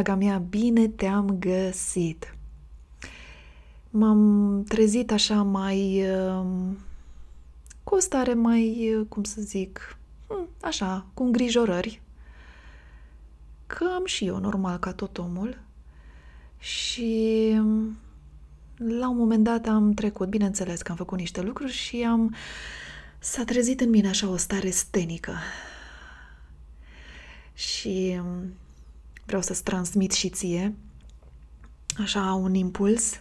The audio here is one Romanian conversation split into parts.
Hei, draga mea, bine te-am găsit! M-am trezit așa mai... Um, cu o stare mai, cum să zic, hmm, așa, cu îngrijorări. Că am și eu, normal, ca tot omul. Și um, la un moment dat am trecut, bineînțeles că am făcut niște lucruri și am... S-a trezit în mine așa o stare stenică. Și um, vreau să-ți transmit și ție așa un impuls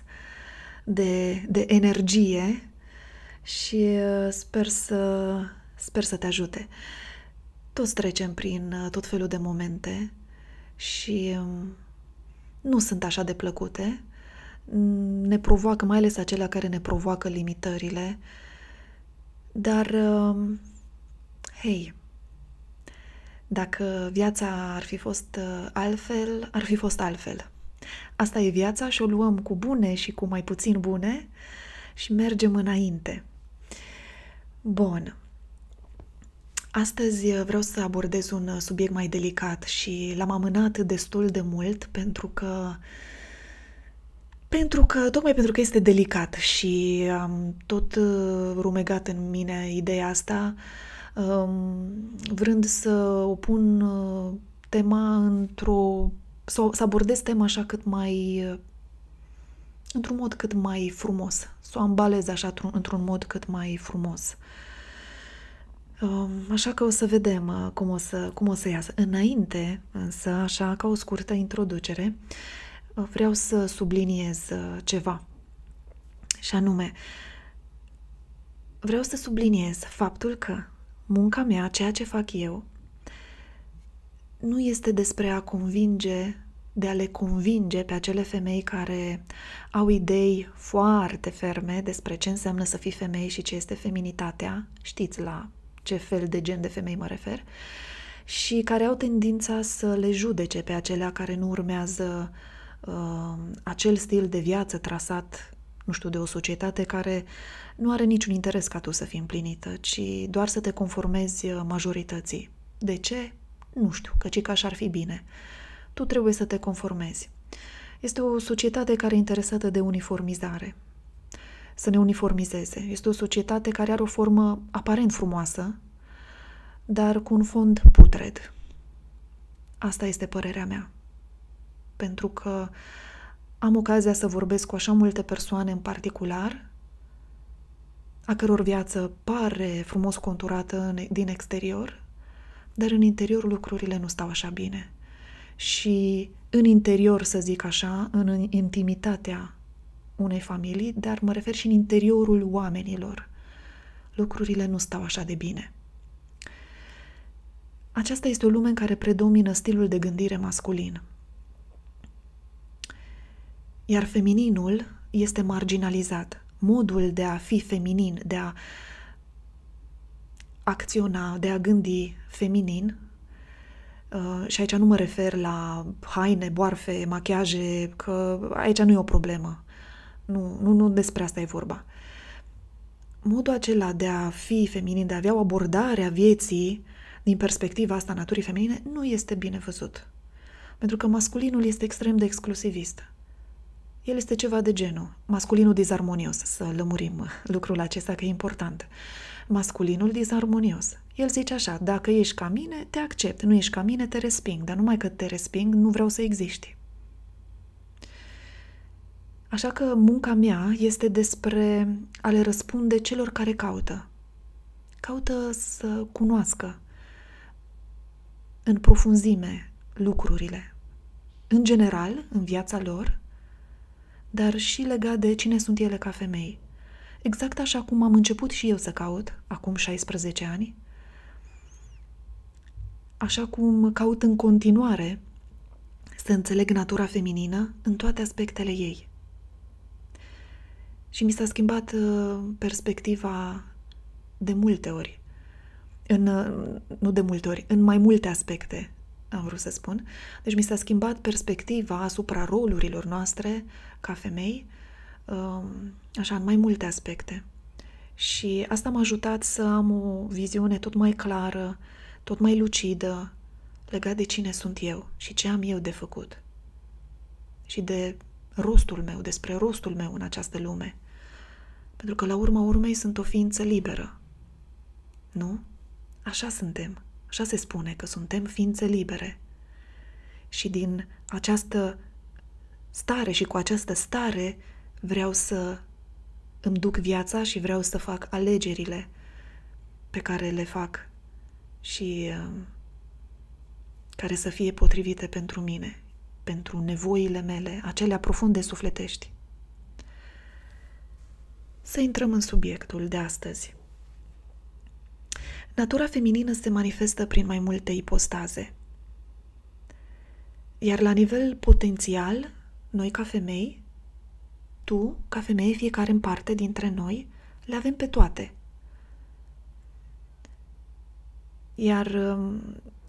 de, de energie și uh, sper să, sper să te ajute. Toți trecem prin uh, tot felul de momente și um, nu sunt așa de plăcute. Ne provoacă, mai ales acelea care ne provoacă limitările. Dar, um, hei, dacă viața ar fi fost uh, altfel, ar fi fost altfel. Asta e viața și o luăm cu bune și cu mai puțin bune și mergem înainte. Bun. Astăzi vreau să abordez un subiect mai delicat și l-am amânat destul de mult pentru că pentru că, tocmai pentru că este delicat și am tot uh, rumegat în mine ideea asta, um, vrând să o pun uh, tema într-o să, să abordez tema așa cât mai într-un mod cât mai frumos, să o ambalez așa într-un mod cât mai frumos. Um, așa că o să vedem uh, cum o să, cum o să iasă. Înainte, însă, așa ca o scurtă introducere, uh, vreau să subliniez uh, ceva. Și anume, vreau să subliniez faptul că munca mea, ceea ce fac eu, nu este despre a convinge, de a le convinge pe acele femei care au idei foarte ferme despre ce înseamnă să fii femei și ce este feminitatea, știți la ce fel de gen de femei mă refer, și care au tendința să le judece pe acelea care nu urmează uh, acel stil de viață trasat, nu știu, de o societate care nu are niciun interes ca tu să fii împlinită, ci doar să te conformezi majorității. De ce? Nu știu, căci ca așa ar fi bine. Tu trebuie să te conformezi. Este o societate care e interesată de uniformizare. Să ne uniformizeze. Este o societate care are o formă aparent frumoasă, dar cu un fond putred. Asta este părerea mea. Pentru că am ocazia să vorbesc cu așa multe persoane în particular, a căror viață pare frumos conturată din exterior, dar în interior lucrurile nu stau așa bine. Și în interior, să zic așa, în intimitatea unei familii, dar mă refer și în interiorul oamenilor, lucrurile nu stau așa de bine. Aceasta este o lume în care predomină stilul de gândire masculin. Iar femininul este marginalizat. Modul de a fi feminin, de a acționa, de a gândi feminin, uh, și aici nu mă refer la haine, boarfe, machiaje, că aici nu e o problemă. Nu, nu, nu despre asta e vorba. Modul acela de a fi feminin, de a avea o abordare a vieții din perspectiva asta naturii feminine, nu este bine văzut. Pentru că masculinul este extrem de exclusivist. El este ceva de genul. Masculinul dizarmonios, să lămurim lucrul acesta că e important. Masculinul dizarmonios. El zice așa, dacă ești ca mine, te accept, nu ești ca mine, te resping, dar numai că te resping, nu vreau să existi. Așa că munca mea este despre a le răspunde celor care caută. Caută să cunoască în profunzime lucrurile, în general, în viața lor, dar și legat de cine sunt ele ca femei. Exact așa cum am început și eu să caut, acum 16 ani, așa cum caut în continuare să înțeleg natura feminină în toate aspectele ei. Și mi s-a schimbat uh, perspectiva de multe ori. În, uh, nu de multe ori, în mai multe aspecte, am vrut să spun. Deci mi s-a schimbat perspectiva asupra rolurilor noastre ca femei, um, așa, în mai multe aspecte. Și asta m-a ajutat să am o viziune tot mai clară, tot mai lucidă legat de cine sunt eu și ce am eu de făcut și de rostul meu, despre rostul meu în această lume. Pentru că la urma urmei sunt o ființă liberă. Nu? Așa suntem. Așa se spune că suntem ființe libere. Și din această stare și cu această stare vreau să îmi duc viața și vreau să fac alegerile pe care le fac și uh, care să fie potrivite pentru mine, pentru nevoile mele, acelea profunde sufletești. Să intrăm în subiectul de astăzi. Natura feminină se manifestă prin mai multe ipostaze. Iar la nivel potențial, noi ca femei, tu, ca femeie, fiecare în parte dintre noi, le avem pe toate. Iar um,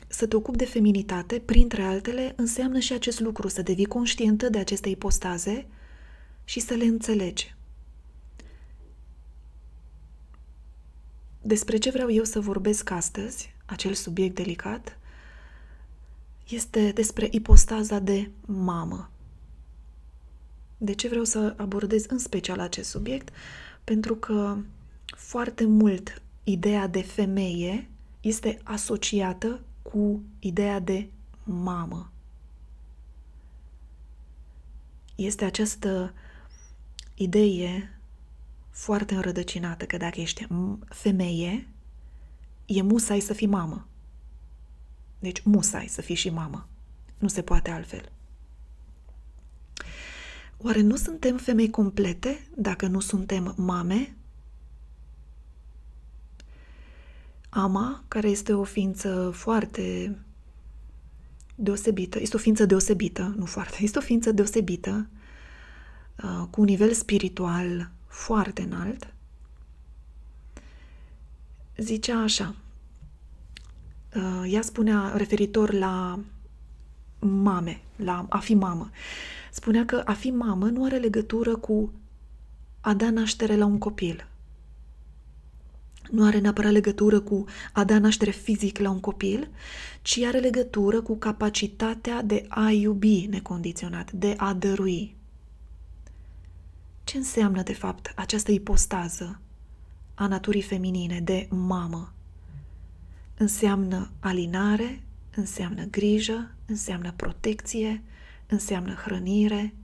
să te ocupi de feminitate, printre altele, înseamnă și acest lucru, să devii conștientă de aceste ipostaze și să le înțelegi. Despre ce vreau eu să vorbesc astăzi, acel subiect delicat, este despre ipostaza de mamă. De ce vreau să abordez în special acest subiect? Pentru că foarte mult ideea de femeie este asociată cu ideea de mamă. Este această idee foarte înrădăcinată că dacă ești femeie, e musai să fii mamă. Deci musai să fii și mamă. Nu se poate altfel. Oare nu suntem femei complete dacă nu suntem mame? Ama, care este o ființă foarte deosebită, este o ființă deosebită, nu foarte, este o ființă deosebită, uh, cu un nivel spiritual foarte înalt, zicea așa, uh, ea spunea referitor la mame, la a fi mamă, spunea că a fi mamă nu are legătură cu a da naștere la un copil. Nu are neapărat legătură cu a da naștere fizic la un copil, ci are legătură cu capacitatea de a iubi necondiționat, de a dărui. Ce înseamnă, de fapt, această ipostază a naturii feminine de mamă? Înseamnă alinare, înseamnă grijă, înseamnă protecție, înseamnă hrănire,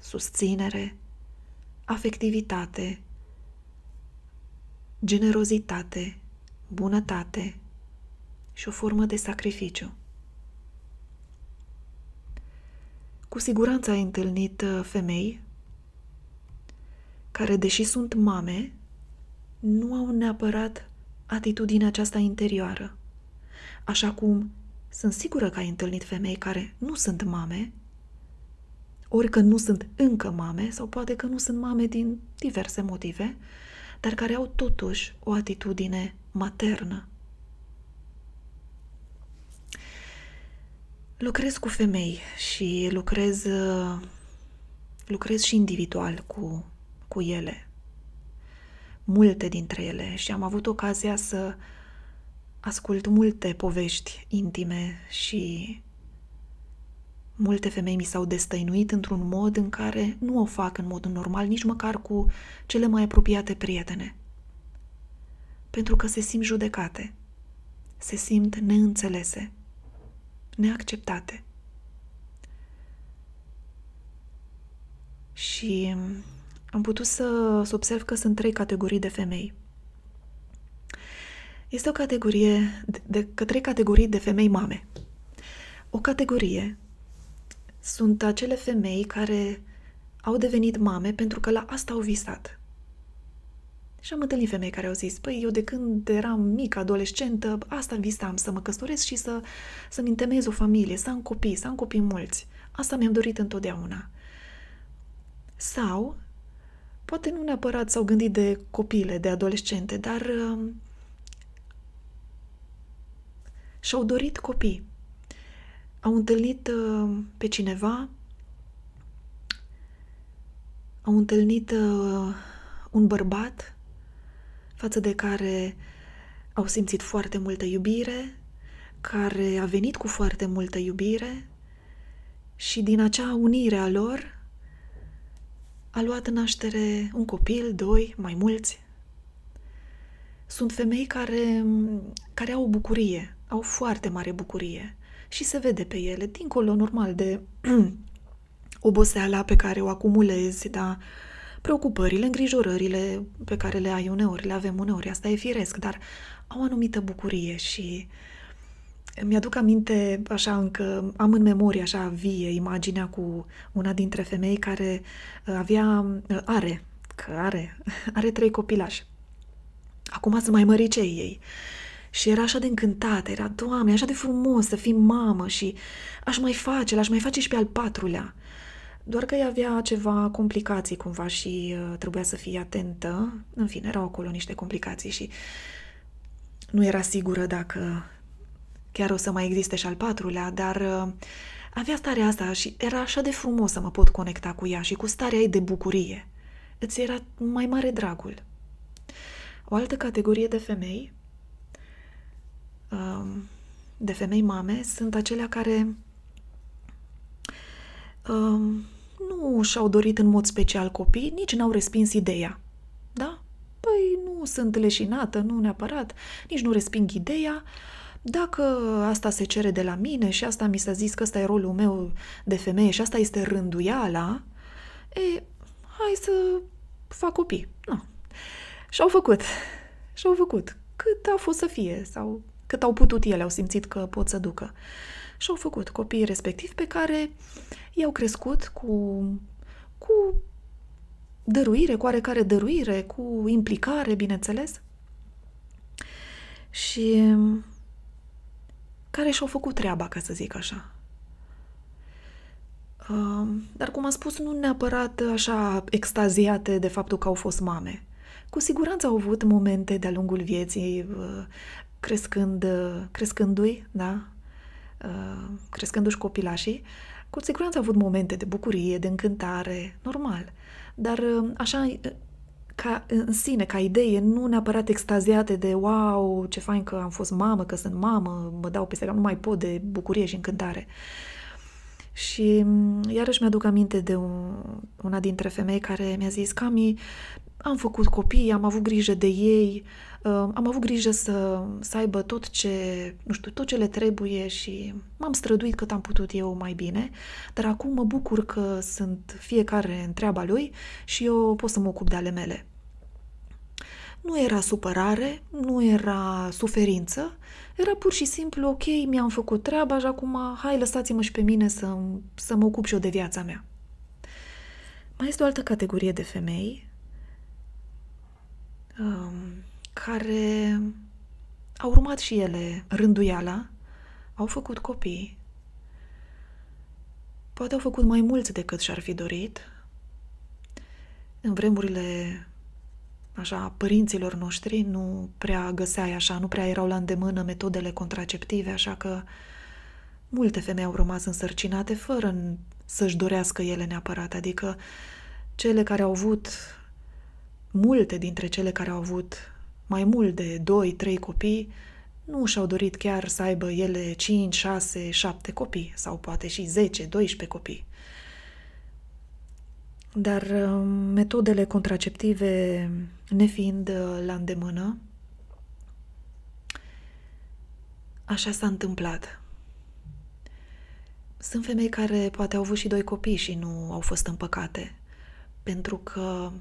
susținere, afectivitate, generozitate, bunătate și o formă de sacrificiu. Cu siguranță ai întâlnit uh, femei care, deși sunt mame, nu au neapărat atitudinea aceasta interioară. Așa cum sunt sigură că ai întâlnit femei care nu sunt mame, ori că nu sunt încă mame, sau poate că nu sunt mame din diverse motive, dar care au totuși o atitudine maternă. Lucrez cu femei și lucrez, lucrez și individual cu cu ele, multe dintre ele, și am avut ocazia să ascult multe povești intime și multe femei mi s-au destăinuit într-un mod în care nu o fac în mod normal, nici măcar cu cele mai apropiate prietene. Pentru că se simt judecate, se simt neînțelese, neacceptate. Și am putut să, să observ că sunt trei categorii de femei. Este o categorie, de, de, trei categorii de femei mame. O categorie sunt acele femei care au devenit mame pentru că la asta au visat. Și am întâlnit femei care au zis, păi eu de când eram mică, adolescentă, asta visam, să mă căsătoresc și să, să-mi întemeiez o familie, să am copii, să am copii mulți. Asta mi-am dorit întotdeauna. Sau poate nu neapărat s-au gândit de copile, de adolescente, dar uh, și-au dorit copii. Au întâlnit uh, pe cineva, au întâlnit uh, un bărbat față de care au simțit foarte multă iubire, care a venit cu foarte multă iubire și din acea unire a lor a luat naștere un copil, doi, mai mulți. Sunt femei care, care au o bucurie, au foarte mare bucurie și se vede pe ele, dincolo normal de oboseala pe care o acumulezi, da, preocupările, îngrijorările pe care le ai uneori, le avem uneori, asta e firesc, dar au o anumită bucurie și mi-aduc aminte, așa încă, am în memorie așa vie imaginea cu una dintre femei care uh, avea, uh, are, că are, are trei copilași. Acum sunt mai măricei ei. Și era așa de încântată, era, Doamne, așa de frumos să fii mamă și aș mai face, l-aș mai face și pe al patrulea. Doar că ea avea ceva complicații cumva și uh, trebuia să fie atentă. În fine, erau acolo niște complicații și nu era sigură dacă chiar o să mai existe și al patrulea, dar uh, avea starea asta și era așa de frumos să mă pot conecta cu ea și cu starea ei de bucurie. Îți era mai mare dragul. O altă categorie de femei, um, de femei mame, sunt acelea care um, nu și-au dorit în mod special copii, nici n-au respins ideea. Da? Păi nu sunt leșinată, nu neapărat, nici nu resping ideea. Dacă asta se cere de la mine și asta mi s-a zis că ăsta e rolul meu de femeie și asta este rânduiala, e, hai să fac copii. Nu. Și-au făcut. Și-au făcut. Cât a fost să fie sau cât au putut ele, au simțit că pot să ducă. Și-au făcut copiii respectivi pe care i-au crescut cu, cu dăruire, cu oarecare dăruire, cu implicare, bineînțeles, și care și-au făcut treaba, ca să zic așa. Dar, cum am spus, nu neapărat așa extaziate de faptul că au fost mame. Cu siguranță au avut momente de-a lungul vieții, crescând, crescându-i, da? crescându-și copilașii, cu siguranță au avut momente de bucurie, de încântare, normal. Dar așa, ca în sine, ca idee, nu neapărat extaziate de wow, ce fain că am fost mamă, că sunt mamă, mă dau peste cap, nu mai pot de bucurie și încântare. Și iarăși mi-aduc aminte de un, una dintre femei care mi-a zis, Cami, am făcut copii, am avut grijă de ei, uh, am avut grijă să, să aibă tot ce, nu știu, tot ce le trebuie și m-am străduit cât am putut eu mai bine, dar acum mă bucur că sunt fiecare în treaba lui și eu pot să mă ocup de ale mele. Nu era supărare, nu era suferință, era pur și simplu, ok, mi-am făcut treaba și acum hai lăsați-mă și pe mine să, să mă ocup și eu de viața mea. Mai este o altă categorie de femei um, care au urmat și ele rânduiala, au făcut copii, poate au făcut mai mulți decât și-ar fi dorit. În vremurile așa, părinților noștri nu prea găseai așa, nu prea erau la îndemână metodele contraceptive, așa că multe femei au rămas însărcinate fără să-și dorească ele neapărat, adică cele care au avut multe dintre cele care au avut mai mult de 2-3 copii nu și-au dorit chiar să aibă ele 5, 6, 7 copii sau poate și 10, 12 copii. Dar uh, metodele contraceptive nefiind uh, la îndemână, așa s-a întâmplat. Sunt femei care poate au avut și doi copii și nu au fost împăcate, pentru că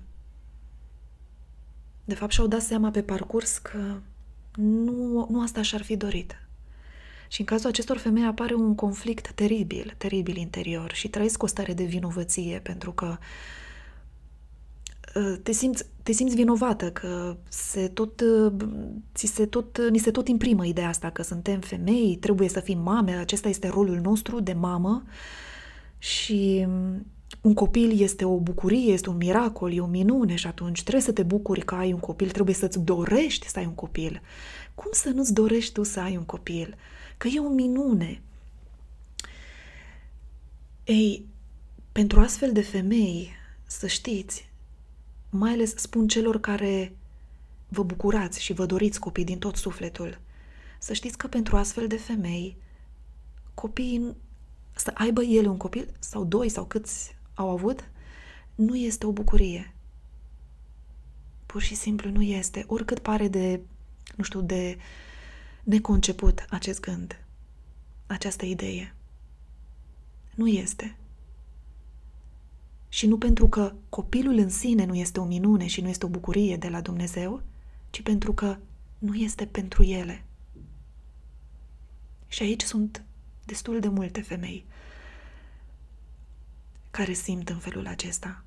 de fapt, și-au dat seama pe parcurs că nu, nu asta și-ar fi dorit. Și în cazul acestor femei apare un conflict teribil, teribil interior și trăiesc o stare de vinovăție pentru că ă, te simți, te simți vinovată, că se tot, ă, ți se tot, ni se tot imprimă ideea asta că suntem femei, trebuie să fim mame, acesta este rolul nostru de mamă și un copil este o bucurie, este un miracol, e o minune și atunci trebuie să te bucuri că ai un copil, trebuie să-ți dorești să ai un copil. Cum să nu-ți dorești tu să ai un copil? Că e o minune. Ei, pentru astfel de femei, să știți, mai ales spun celor care vă bucurați și vă doriți copii din tot sufletul, Să știți că pentru astfel de femei, copiii, să aibă ele un copil, sau doi, sau câți au avut, nu este o bucurie. Pur și simplu nu este. Oricât pare de, nu știu, de neconceput acest gând, această idee. Nu este. Și nu pentru că copilul în sine nu este o minune și nu este o bucurie de la Dumnezeu, ci pentru că nu este pentru ele. Și aici sunt destul de multe femei care simt în felul acesta.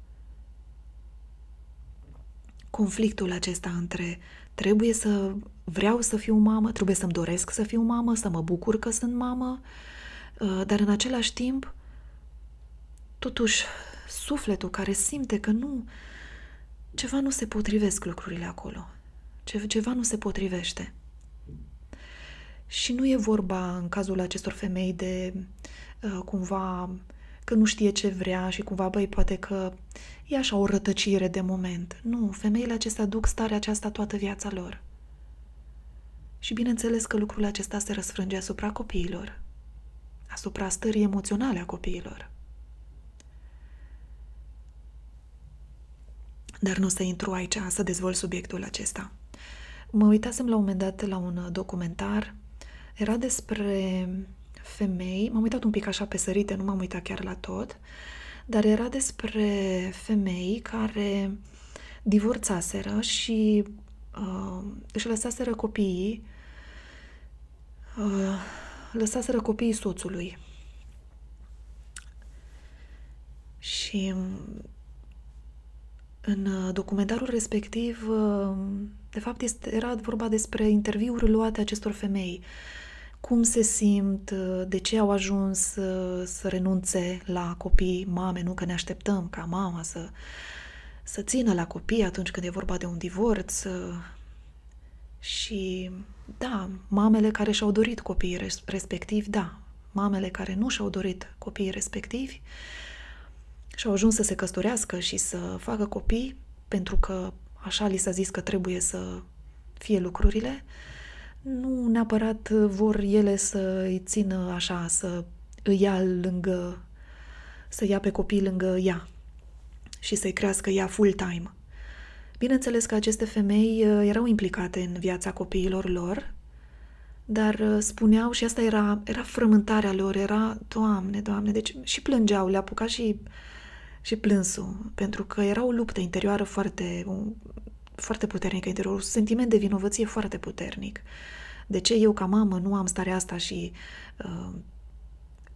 Conflictul acesta între trebuie să vreau să fiu mamă, trebuie să-mi doresc să fiu mamă, să mă bucur că sunt mamă, uh, dar în același timp, totuși, sufletul care simte că nu, ceva nu se potrivesc lucrurile acolo, ceva nu se potrivește. Și nu e vorba în cazul acestor femei de uh, cumva că nu știe ce vrea și cumva, băi, poate că e așa o rătăcire de moment. Nu, femeile acestea duc starea aceasta toată viața lor. Și bineînțeles că lucrul acesta se răsfrânge asupra copiilor, asupra stării emoționale a copiilor. Dar nu o să intru aici să dezvolt subiectul acesta. Mă uitasem la un moment dat la un documentar. Era despre femei, m-am uitat un pic așa pe sărite, nu m-am uitat chiar la tot, dar era despre femei care divorțaseră și uh, își lăsaseră copiii uh, lăsaseră copiii soțului. Și în documentarul respectiv, uh, de fapt, este, era vorba despre interviuri luate acestor femei. Cum se simt, uh, de ce au ajuns uh, să renunțe la copii, mame, nu că ne așteptăm ca mama să, să țină la copii atunci când e vorba de un divorț. Și da, mamele care și-au dorit copiii respectivi, da, mamele care nu și-au dorit copiii respectivi și au ajuns să se căsătorească și să facă copii pentru că așa li s-a zis că trebuie să fie lucrurile, nu neapărat vor ele să îi țină așa, să îi ia lângă, să ia pe copii lângă ea și să-i crească ea full-time. Bineînțeles că aceste femei uh, erau implicate în viața copiilor lor, dar uh, spuneau, și asta era, era frământarea lor, era, Doamne, Doamne, deci și plângeau, le apuca și, și plânsul, pentru că era o luptă interioară foarte, foarte puternică interior, un sentiment de vinovăție foarte puternic. De ce eu ca mamă nu am starea asta și uh,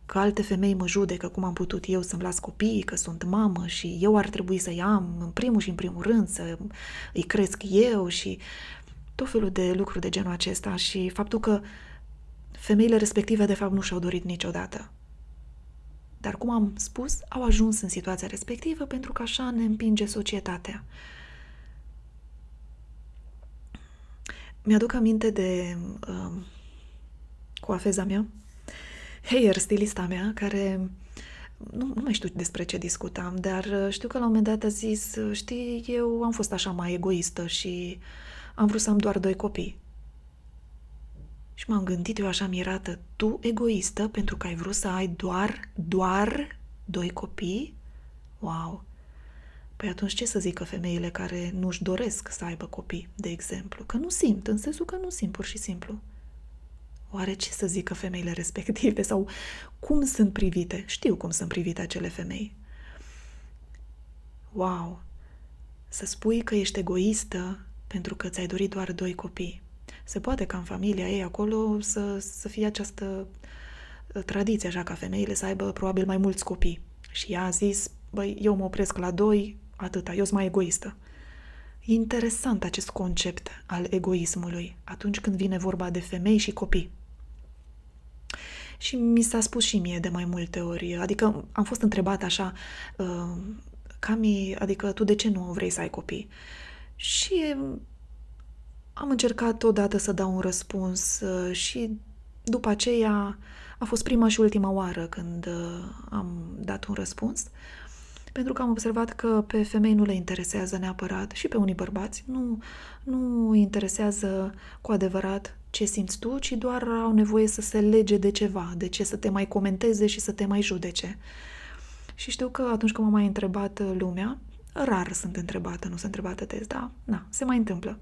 că alte femei mă judecă cum am putut eu să-mi las copiii, că sunt mamă și eu ar trebui să-i am în primul și în primul rând, să îi cresc eu și tot felul de lucruri de genul acesta și faptul că femeile respective de fapt nu și-au dorit niciodată. Dar cum am spus, au ajuns în situația respectivă pentru că așa ne împinge societatea. Mi-aduc aminte de uh, coafeza mea, Heyer, stilista mea, care nu, nu mai știu despre ce discutam, dar uh, știu că la un moment dat a zis, uh, știi, eu am fost așa mai egoistă și am vrut să am doar doi copii. Și m-am gândit eu așa mirată, tu egoistă pentru că ai vrut să ai doar, doar doi copii? Wow! Păi atunci ce să zică femeile care nu-și doresc să aibă copii, de exemplu? Că nu simt, în sensul că nu simt pur și simplu. Oare ce să zică femeile respective sau cum sunt privite? Știu cum sunt privite acele femei. Wow! Să spui că ești egoistă pentru că ți-ai dorit doar doi copii. Se poate ca în familia ei acolo să, să fie această uh, tradiție, așa, ca femeile să aibă probabil mai mulți copii. Și ea a zis, băi, eu mă opresc la doi, atâta, eu sunt mai egoistă. E interesant acest concept al egoismului atunci când vine vorba de femei și copii. Și mi s-a spus și mie de mai multe ori, adică am fost întrebat așa, uh, Cami, adică tu de ce nu vrei să ai copii? Și am încercat odată să dau un răspuns uh, și după aceea a fost prima și ultima oară când uh, am dat un răspuns, pentru că am observat că pe femei nu le interesează neapărat și pe unii bărbați nu, nu interesează cu adevărat ce simți tu, ci doar au nevoie să se lege de ceva, de ce să te mai comenteze și să te mai judece. Și știu că atunci când m-a mai întrebat uh, lumea, rar sunt întrebată, nu sunt întrebată des, da, na, se mai întâmplă.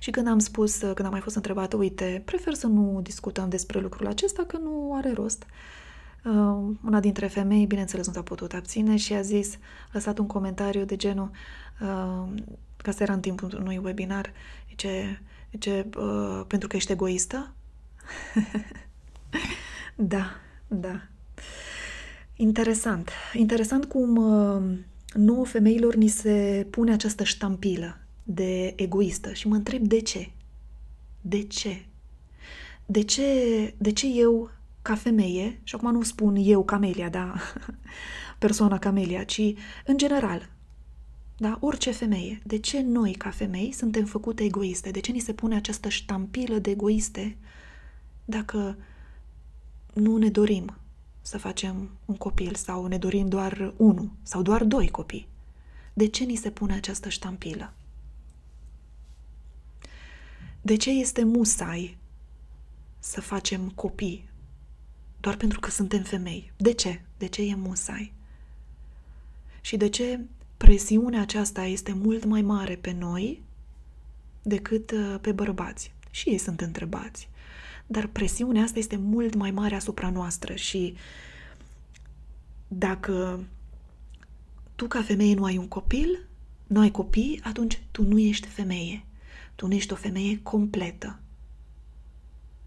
Și când am spus, uh, când am mai fost întrebată, uite, prefer să nu discutăm despre lucrul acesta, că nu are rost. Uh, una dintre femei, bineînțeles, nu s-a putut abține și a zis, a lăsat un comentariu de genul, uh, că asta era în timpul unui webinar, zice, zice uh, pentru că ești egoistă? da, da. Interesant. Interesant cum uh, nouă femeilor ni se pune această ștampilă de egoistă și mă întreb de ce. De ce? De ce, de ce eu, ca femeie, și acum nu spun eu, Camelia, da, persoana Camelia, ci în general, da, orice femeie, de ce noi, ca femei, suntem făcute egoiste? De ce ni se pune această ștampilă de egoiste dacă nu ne dorim să facem un copil sau ne dorim doar unul sau doar doi copii? De ce ni se pune această ștampilă? De ce este musai să facem copii doar pentru că suntem femei? De ce? De ce e musai? Și de ce presiunea aceasta este mult mai mare pe noi decât uh, pe bărbați? Și ei sunt întrebați. Dar presiunea asta este mult mai mare asupra noastră și dacă tu ca femeie nu ai un copil, nu ai copii, atunci tu nu ești femeie. Tu nu ești o femeie completă.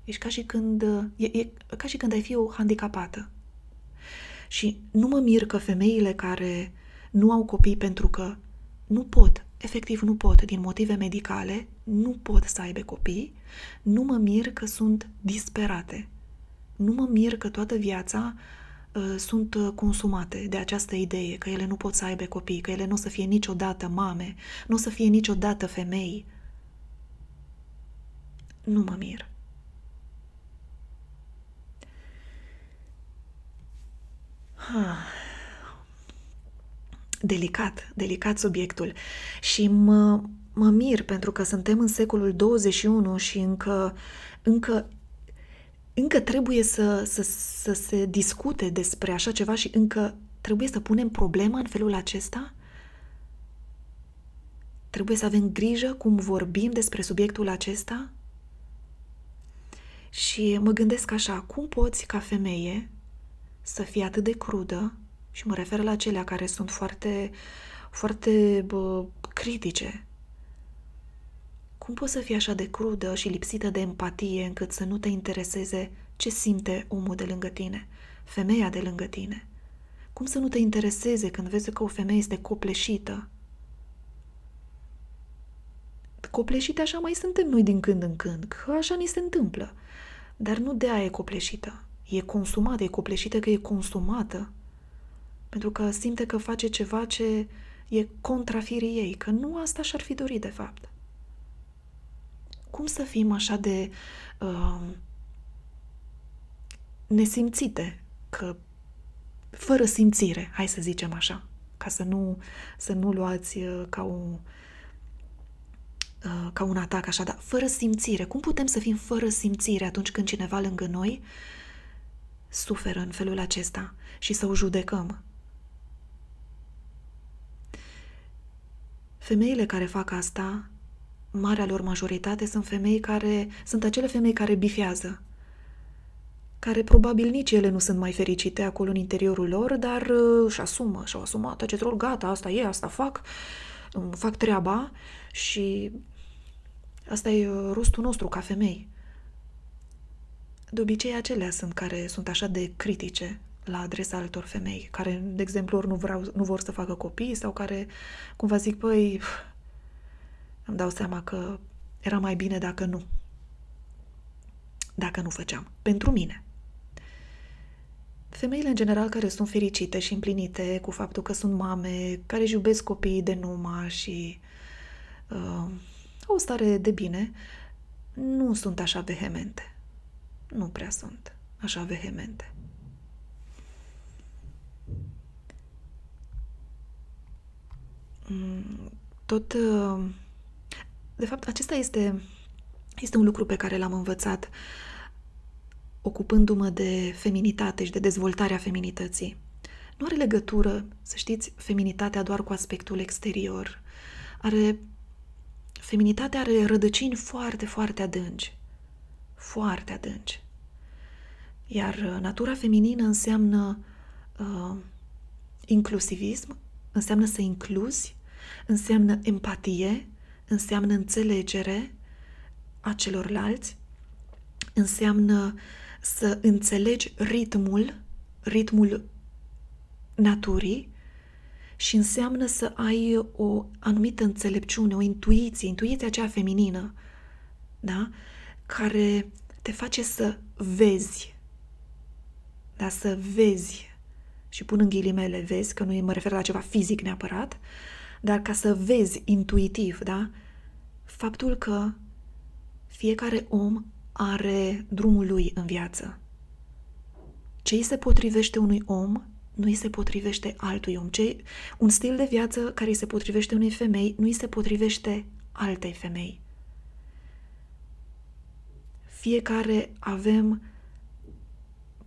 Ești ca și când, e, e ca și când ai fi o handicapată. Și nu mă mir că femeile care nu au copii pentru că nu pot, efectiv nu pot, din motive medicale, nu pot să aibă copii, nu mă mir că sunt disperate. Nu mă mir că toată viața uh, sunt consumate de această idee că ele nu pot să aibă copii, că ele nu o să fie niciodată mame, nu o să fie niciodată femei, nu mă mir. Delicat, delicat subiectul. Și mă, mă mir pentru că suntem în secolul 21 și încă, încă, încă trebuie să, să, să se discute despre așa ceva și încă trebuie să punem problema în felul acesta? Trebuie să avem grijă cum vorbim despre subiectul acesta? Și mă gândesc așa, cum poți ca femeie să fii atât de crudă, și mă refer la acelea care sunt foarte, foarte bă, critice. Cum poți să fii așa de crudă și lipsită de empatie încât să nu te intereseze ce simte omul de lângă tine, femeia de lângă tine? Cum să nu te intereseze când vezi că o femeie este copleșită? Copleșite așa mai suntem noi din când în când, că așa ni se întâmplă. Dar nu de aia e copleșită. E consumată, e copleșită că e consumată. Pentru că simte că face ceva ce e contra firii ei, că nu asta și-ar fi dorit de fapt. Cum să fim așa de uh, nesimțite, că fără simțire, hai să zicem așa, ca să nu, să nu luați uh, ca un, Uh, ca un atac așa, dar fără simțire. Cum putem să fim fără simțire atunci când cineva lângă noi suferă în felul acesta și să o judecăm? Femeile care fac asta, marea lor majoritate, sunt femei care sunt acele femei care bifează, care probabil nici ele nu sunt mai fericite acolo în interiorul lor, dar uh, își asumă, și-au asumat acest rol, gata, asta e, asta fac, fac treaba și asta e uh, rostul nostru ca femei. De obicei acelea sunt care sunt așa de critice la adresa altor femei, care, de exemplu, ori nu, vreau, nu vor să facă copii sau care, cumva zic, păi, îmi dau seama că era mai bine dacă nu. Dacă nu făceam. Pentru mine. Femeile, în general, care sunt fericite și împlinite cu faptul că sunt mame, care își iubesc copiii de numai și uh, au o stare de bine, nu sunt așa vehemente. Nu prea sunt așa vehemente. Mm, tot. Uh, de fapt, acesta este Este un lucru pe care l-am învățat ocupându-mă de feminitate și de dezvoltarea feminității. Nu are legătură, să știți, feminitatea doar cu aspectul exterior. Are feminitatea are rădăcini foarte, foarte adânci. Foarte adânci. Iar uh, natura feminină înseamnă uh, inclusivism, înseamnă să incluzi, înseamnă empatie, înseamnă înțelegere a celorlalți, înseamnă să înțelegi ritmul, ritmul naturii și înseamnă să ai o anumită înțelepciune, o intuiție, intuiția aceea feminină, da? Care te face să vezi, da? să vezi și pun în ghilimele vezi, că nu mă refer la ceva fizic neapărat, dar ca să vezi intuitiv, da? Faptul că fiecare om are drumul lui în viață. Ce îi se potrivește unui om, nu îi se potrivește altui om. Ce, un stil de viață care îi se potrivește unei femei, nu îi se potrivește altei femei. Fiecare avem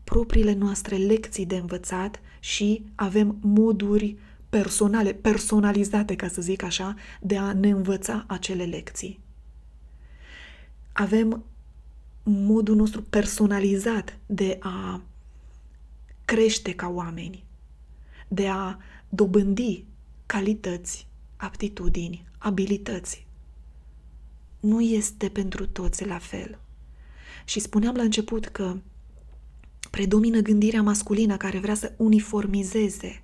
propriile noastre lecții de învățat și avem moduri personale, personalizate, ca să zic așa, de a ne învăța acele lecții. Avem modul nostru personalizat de a crește ca oameni, de a dobândi calități, aptitudini, abilități. Nu este pentru toți la fel. Și spuneam la început că predomină gândirea masculină care vrea să uniformizeze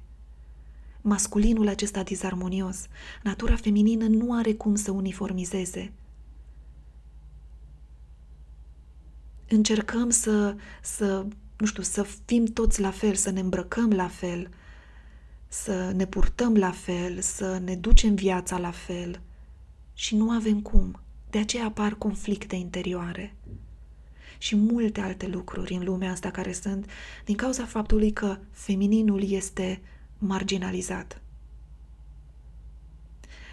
masculinul acesta disarmonios. Natura feminină nu are cum să uniformizeze. Încercăm să, să, nu știu, să fim toți la fel, să ne îmbrăcăm la fel, să ne purtăm la fel, să ne ducem viața la fel. Și nu avem cum. De aceea apar conflicte interioare și multe alte lucruri în lumea asta care sunt din cauza faptului că femininul este marginalizat.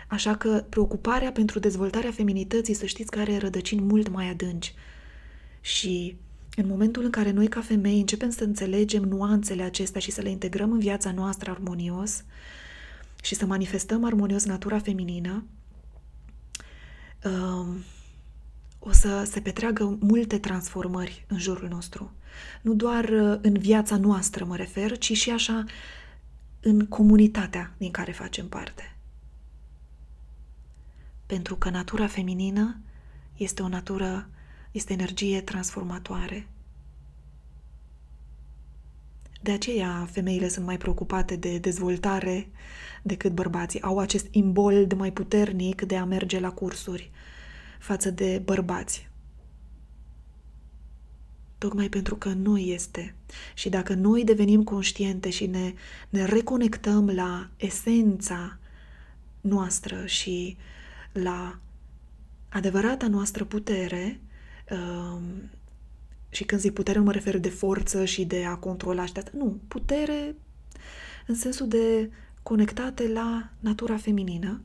Așa că preocuparea pentru dezvoltarea feminității, să știți că are rădăcini mult mai adânci. Și în momentul în care noi ca femei începem să înțelegem nuanțele acestea și să le integrăm în viața noastră armonios și să manifestăm armonios natura feminină, um, o să se petreagă multe transformări în jurul nostru. Nu doar uh, în viața noastră mă refer, ci și așa în comunitatea din care facem parte. Pentru că natura feminină este o natură, este energie transformatoare. De aceea femeile sunt mai preocupate de dezvoltare decât bărbații. Au acest imbold mai puternic de a merge la cursuri față de bărbați tocmai pentru că noi este. Și dacă noi devenim conștiente și ne, ne reconectăm la esența noastră și la adevărata noastră putere, um, și când zic putere, nu mă refer de forță și de a controla și de asta. Nu, putere în sensul de conectate la natura feminină,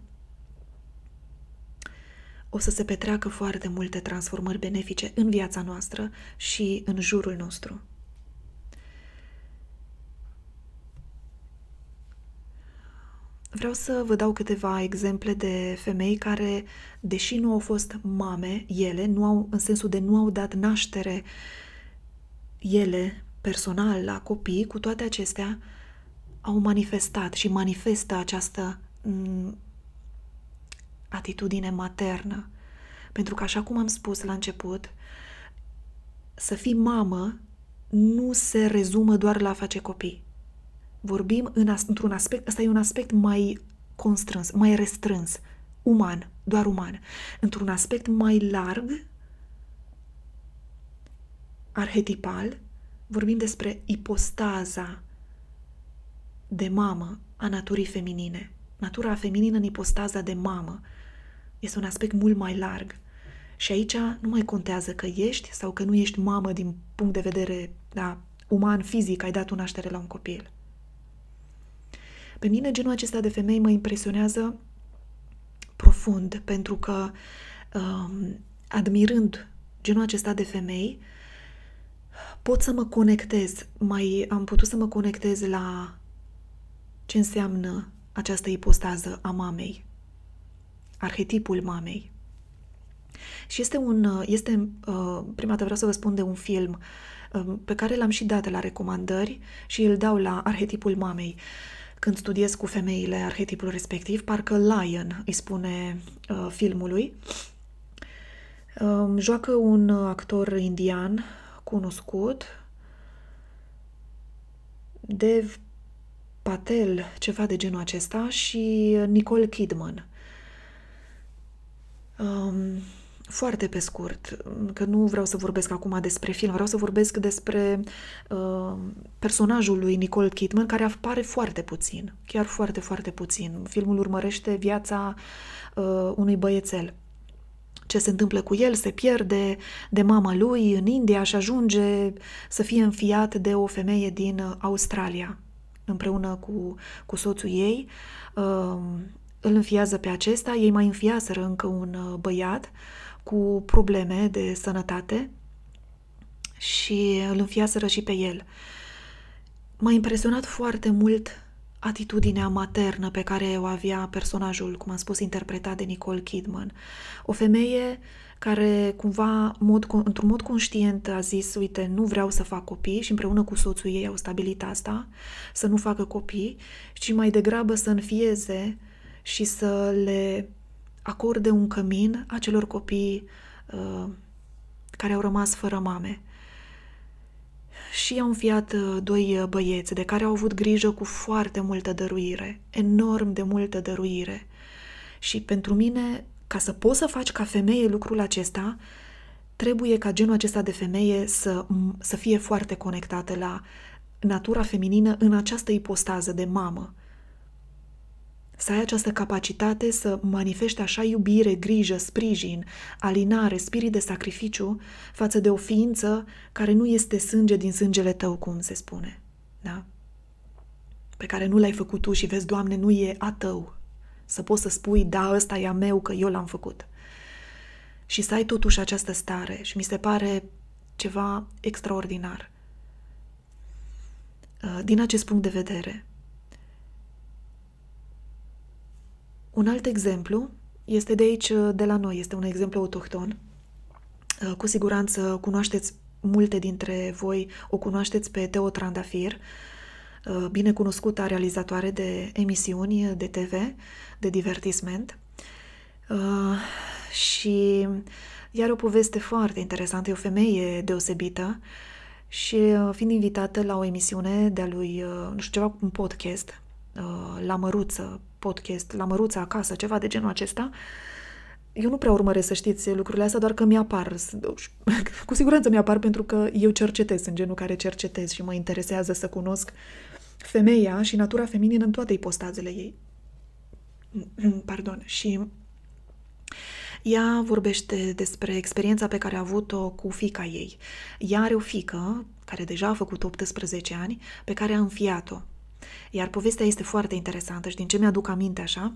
o să se petreacă foarte multe transformări benefice în viața noastră și în jurul nostru. Vreau să vă dau câteva exemple de femei care, deși nu au fost mame, ele, nu au, în sensul de nu au dat naștere ele personal la copii, cu toate acestea au manifestat și manifestă această atitudine maternă. Pentru că, așa cum am spus la început, să fii mamă nu se rezumă doar la a face copii. Vorbim în, într-un aspect, ăsta e un aspect mai constrâns, mai restrâns, uman, doar uman. Într-un aspect mai larg, arhetipal, vorbim despre ipostaza de mamă a naturii feminine. Natura feminină în ipostaza de mamă. Este un aspect mult mai larg. Și aici nu mai contează că ești sau că nu ești mamă din punct de vedere da, uman, fizic, ai dat o naștere la un copil. Pe mine genul acesta de femei mă impresionează profund pentru că um, admirând genul acesta de femei, pot să mă conectez, mai am putut să mă conectez la ce înseamnă această ipostază a mamei, arhetipul mamei. Și este un, este, uh, prima dată vreau să vă spun de un film uh, pe care l-am și dat la recomandări și îl dau la arhetipul mamei. Când studiez cu femeile arhetipul respectiv, parcă Lion îi spune uh, filmului. Um, joacă un actor indian cunoscut, Dev Patel, ceva de genul acesta, și Nicole Kidman. Um, foarte pe scurt, că nu vreau să vorbesc acum despre film, vreau să vorbesc despre uh, personajul lui Nicole Kidman, care apare foarte puțin, chiar foarte, foarte puțin. Filmul urmărește viața uh, unui băiețel. Ce se întâmplă cu el, se pierde de mama lui în India și ajunge să fie înfiat de o femeie din Australia, împreună cu, cu soțul ei. Uh, îl înfiază pe acesta, ei mai înfiaseră încă un uh, băiat cu probleme de sănătate și îl înfiaseră și pe el. M-a impresionat foarte mult atitudinea maternă pe care o avea personajul, cum am spus, interpretat de Nicole Kidman. O femeie care cumva mod, într-un mod conștient a zis, uite, nu vreau să fac copii și împreună cu soțul ei au stabilit asta, să nu facă copii, ci mai degrabă să înfieze și să le acorde un cămin acelor copii uh, care au rămas fără mame. Și au înfiat uh, doi uh, băieți de care au avut grijă cu foarte multă dăruire, enorm de multă dăruire. Și pentru mine, ca să poți să faci ca femeie lucrul acesta, trebuie ca genul acesta de femeie să, să fie foarte conectată la natura feminină în această ipostază de mamă, să ai această capacitate să manifeste așa iubire, grijă, sprijin, alinare, spirit de sacrificiu față de o ființă care nu este sânge din sângele tău, cum se spune. Da? Pe care nu l-ai făcut tu și vezi, Doamne, nu e a tău. Să poți să spui, da, ăsta e a meu, că eu l-am făcut. Și să ai totuși această stare și mi se pare ceva extraordinar. Din acest punct de vedere, Un alt exemplu este de aici, de la noi, este un exemplu autohton. Uh, cu siguranță cunoașteți multe dintre voi, o cunoașteți pe Teo Trandafir, uh, bine cunoscută realizatoare de emisiuni de TV, de divertisment. Uh, și iar o poveste foarte interesantă, e o femeie deosebită și fiind invitată la o emisiune de-a lui, nu știu, ceva, un podcast, la Măruță, podcast, la măruța acasă, ceva de genul acesta, eu nu prea urmăresc să știți lucrurile astea, doar că mi-apar. Cu siguranță mi-apar pentru că eu cercetez, în genul care cercetez și mă interesează să cunosc femeia și natura feminină în toate ipostazele ei. Pardon. Și ea vorbește despre experiența pe care a avut-o cu fica ei. Ea are o fică, care deja a făcut 18 ani, pe care a înfiat-o iar povestea este foarte interesantă și din ce mi-aduc aminte așa,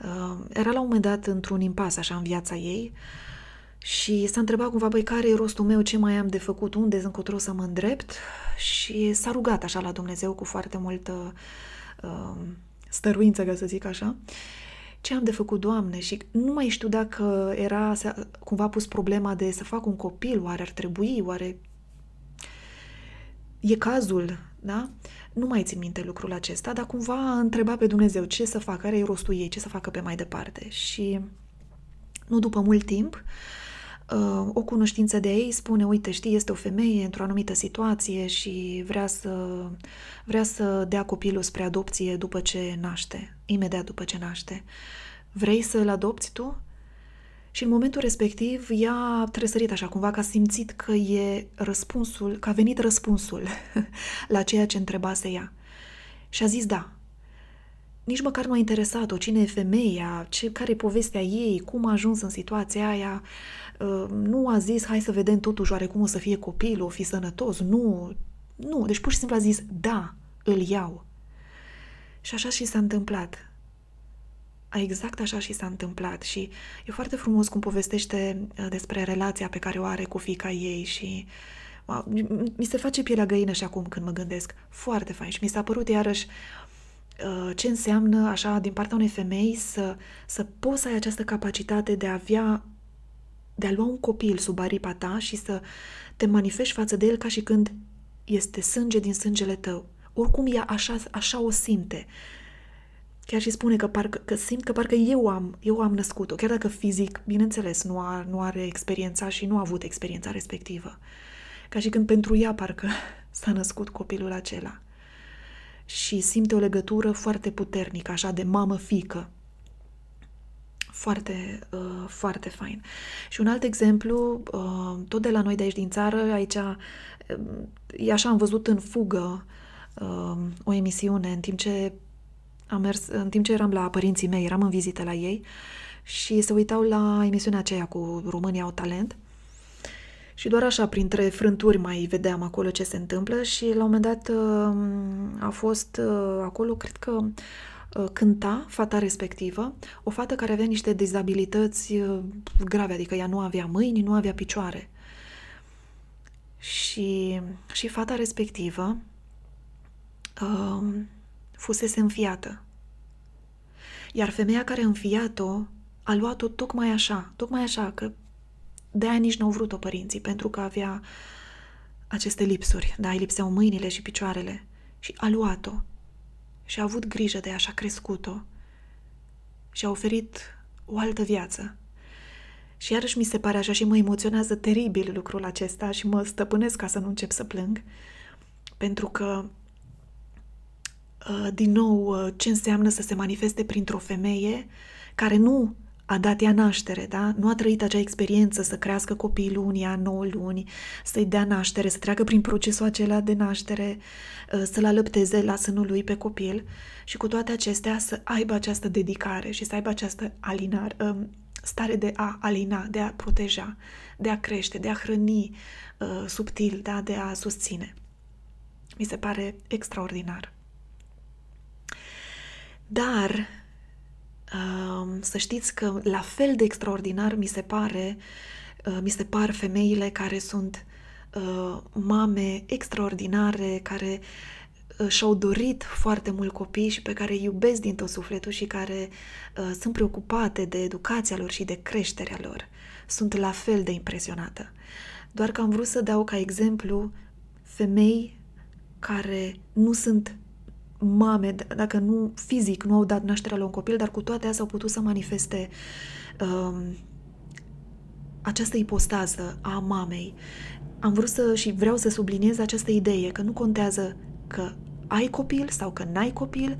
uh, era la un moment dat într-un impas așa în viața ei și s-a întrebat cumva, băi, care e rostul meu, ce mai am de făcut, unde încotro să mă îndrept și s-a rugat așa la Dumnezeu cu foarte multă uh, stăruință, ca să zic așa, ce am de făcut, Doamne? Și nu mai știu dacă era cumva pus problema de să fac un copil, oare ar trebui, oare e cazul, da? Nu mai țin minte lucrul acesta, dar cumva a întrebat pe Dumnezeu ce să facă, care e rostul ei, ce să facă pe mai departe. Și nu după mult timp, uh, o cunoștință de ei spune, uite, știi, este o femeie într-o anumită situație și vrea să, vrea să dea copilul spre adopție după ce naște, imediat după ce naște. Vrei să-l adopți tu? Și în momentul respectiv ea a tresărit așa cumva că a simțit că e răspunsul, că a venit răspunsul la ceea ce întrebase ea. Și a zis da. Nici măcar nu a interesat-o cine e femeia, ce, care e povestea ei, cum a ajuns în situația aia. Uh, nu a zis hai să vedem totuși oarecum o să fie copilul, o fi sănătos. Nu, nu. Deci pur și simplu a zis da, îl iau. Și așa și s-a întâmplat. exact așa și s-a întâmplat și e foarte frumos cum povestește uh, despre relația pe care o are cu fica ei și mi se face pielea găină și acum când mă gândesc. Foarte fain și mi s-a părut iarăși uh, ce înseamnă așa din partea unei femei să, să poți să ai această capacitate de a avea de a lua un copil sub aripa ta și să te manifesti față de el ca și când este sânge din sângele tău. Oricum ea așa, așa o simte. Chiar și spune că, parcă, că simt că parcă eu am, eu am născut-o, chiar dacă fizic, bineînțeles, nu, a, nu are experiența și nu a avut experiența respectivă. Ca și când pentru ea parcă s-a născut copilul acela. Și simte o legătură foarte puternică, așa de mamă-fică. Foarte, uh, foarte fain. Și un alt exemplu, uh, tot de la noi de aici din țară, aici, uh, e așa am văzut în fugă uh, o emisiune în timp ce am mers, în timp ce eram la părinții mei, eram în vizită la ei și se uitau la emisiunea aceea cu România au talent și doar așa, printre frânturi mai vedeam acolo ce se întâmplă și la un moment dat uh, a fost uh, acolo, cred că uh, cânta fata respectivă, o fată care avea niște dizabilități grave, adică ea nu avea mâini, nu avea picioare. Și, și fata respectivă uh, fusese înfiată. Iar femeia care a înfiat-o a luat-o tocmai așa, tocmai așa, că de aia nici n-au vrut-o părinții, pentru că avea aceste lipsuri, da, îi lipseau mâinile și picioarele. Și a luat-o și a avut grijă de ea și a crescut-o și a oferit o altă viață. Și iarăși mi se pare așa și mă emoționează teribil lucrul acesta și mă stăpânesc ca să nu încep să plâng, pentru că Uh, din nou uh, ce înseamnă să se manifeste printr-o femeie care nu a dat ea naștere, da? Nu a trăit acea experiență să crească copilul unii ani, 9 luni, să-i dea naștere, să treacă prin procesul acela de naștere, uh, să-l alăpteze la sânul lui pe copil și cu toate acestea să aibă această dedicare și să aibă această alinar, um, stare de a alina, de a proteja, de a crește, de a hrăni subtil, da? de a susține. Mi se pare extraordinar. Dar um, să știți că la fel de extraordinar mi se pare, uh, mi se par femeile care sunt uh, mame extraordinare, care uh, și-au dorit foarte mult copii și pe care îi iubesc din tot sufletul și care uh, sunt preocupate de educația lor și de creșterea lor. Sunt la fel de impresionată. Doar că am vrut să dau ca exemplu femei care nu sunt mame, dacă nu fizic, nu au dat nașterea la un copil, dar cu toate astea au putut să manifeste um, această ipostază a mamei. Am vrut să și vreau să subliniez această idee că nu contează că ai copil sau că n-ai copil,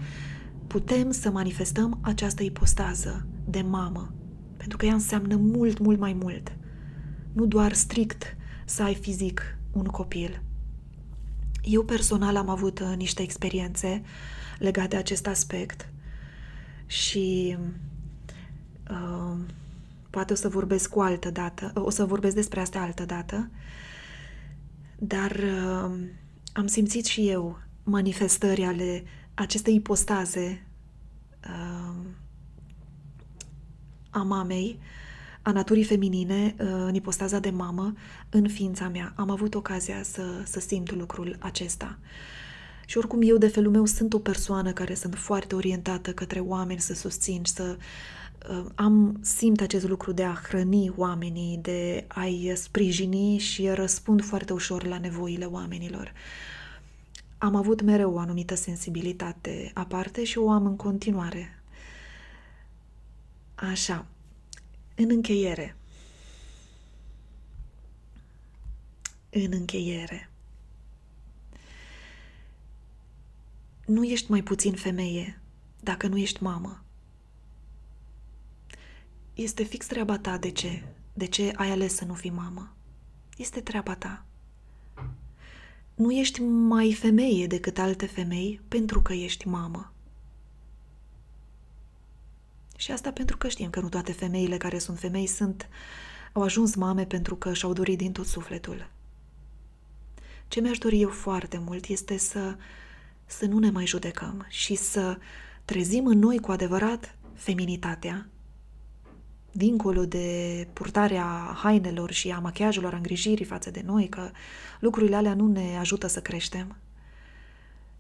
putem să manifestăm această ipostază de mamă. Pentru că ea înseamnă mult, mult mai mult. Nu doar strict să ai fizic un copil. Eu personal am avut uh, niște experiențe legate de acest aspect și uh, poate o să vorbesc cu altă dată, o să vorbesc despre asta altă dată, dar uh, am simțit și eu manifestări ale acestei ipostaze uh, a mamei a naturii feminine uh, în ipostaza de mamă în ființa mea. Am avut ocazia să, să simt lucrul acesta. Și oricum eu, de felul meu, sunt o persoană care sunt foarte orientată către oameni să susțin, să uh, am, simt acest lucru de a hrăni oamenii, de a-i sprijini și răspund foarte ușor la nevoile oamenilor. Am avut mereu o anumită sensibilitate aparte și o am în continuare. Așa, în încheiere. În încheiere. Nu ești mai puțin femeie dacă nu ești mamă. Este fix treaba ta de ce. De ce ai ales să nu fii mamă. Este treaba ta. Nu ești mai femeie decât alte femei pentru că ești mamă. Și asta pentru că știm că nu toate femeile care sunt femei sunt, au ajuns mame pentru că și-au dorit din tot sufletul. Ce mi-aș dori eu foarte mult este să, să nu ne mai judecăm și să trezim în noi cu adevărat feminitatea, dincolo de purtarea hainelor și a machiajelor, a îngrijirii față de noi, că lucrurile alea nu ne ajută să creștem,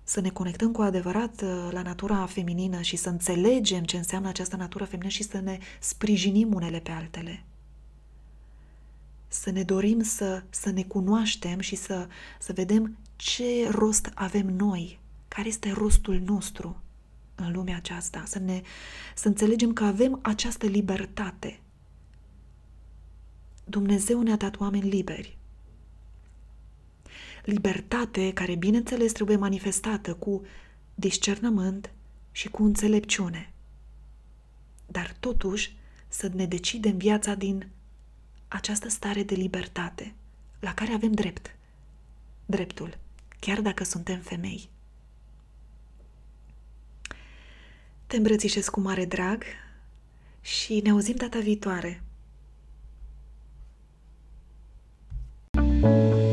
să ne conectăm cu adevărat uh, la natura feminină și să înțelegem ce înseamnă această natură feminină și să ne sprijinim unele pe altele. Să ne dorim să, să ne cunoaștem și să, să vedem ce rost avem noi, care este rostul nostru în lumea aceasta, să, ne, să înțelegem că avem această libertate. Dumnezeu ne-a dat oameni liberi. Libertate care, bineînțeles, trebuie manifestată cu discernământ și cu înțelepciune. Dar totuși să ne decidem viața din această stare de libertate la care avem drept. Dreptul, chiar dacă suntem femei. Te îmbrățișez cu mare drag și ne auzim data viitoare. thank you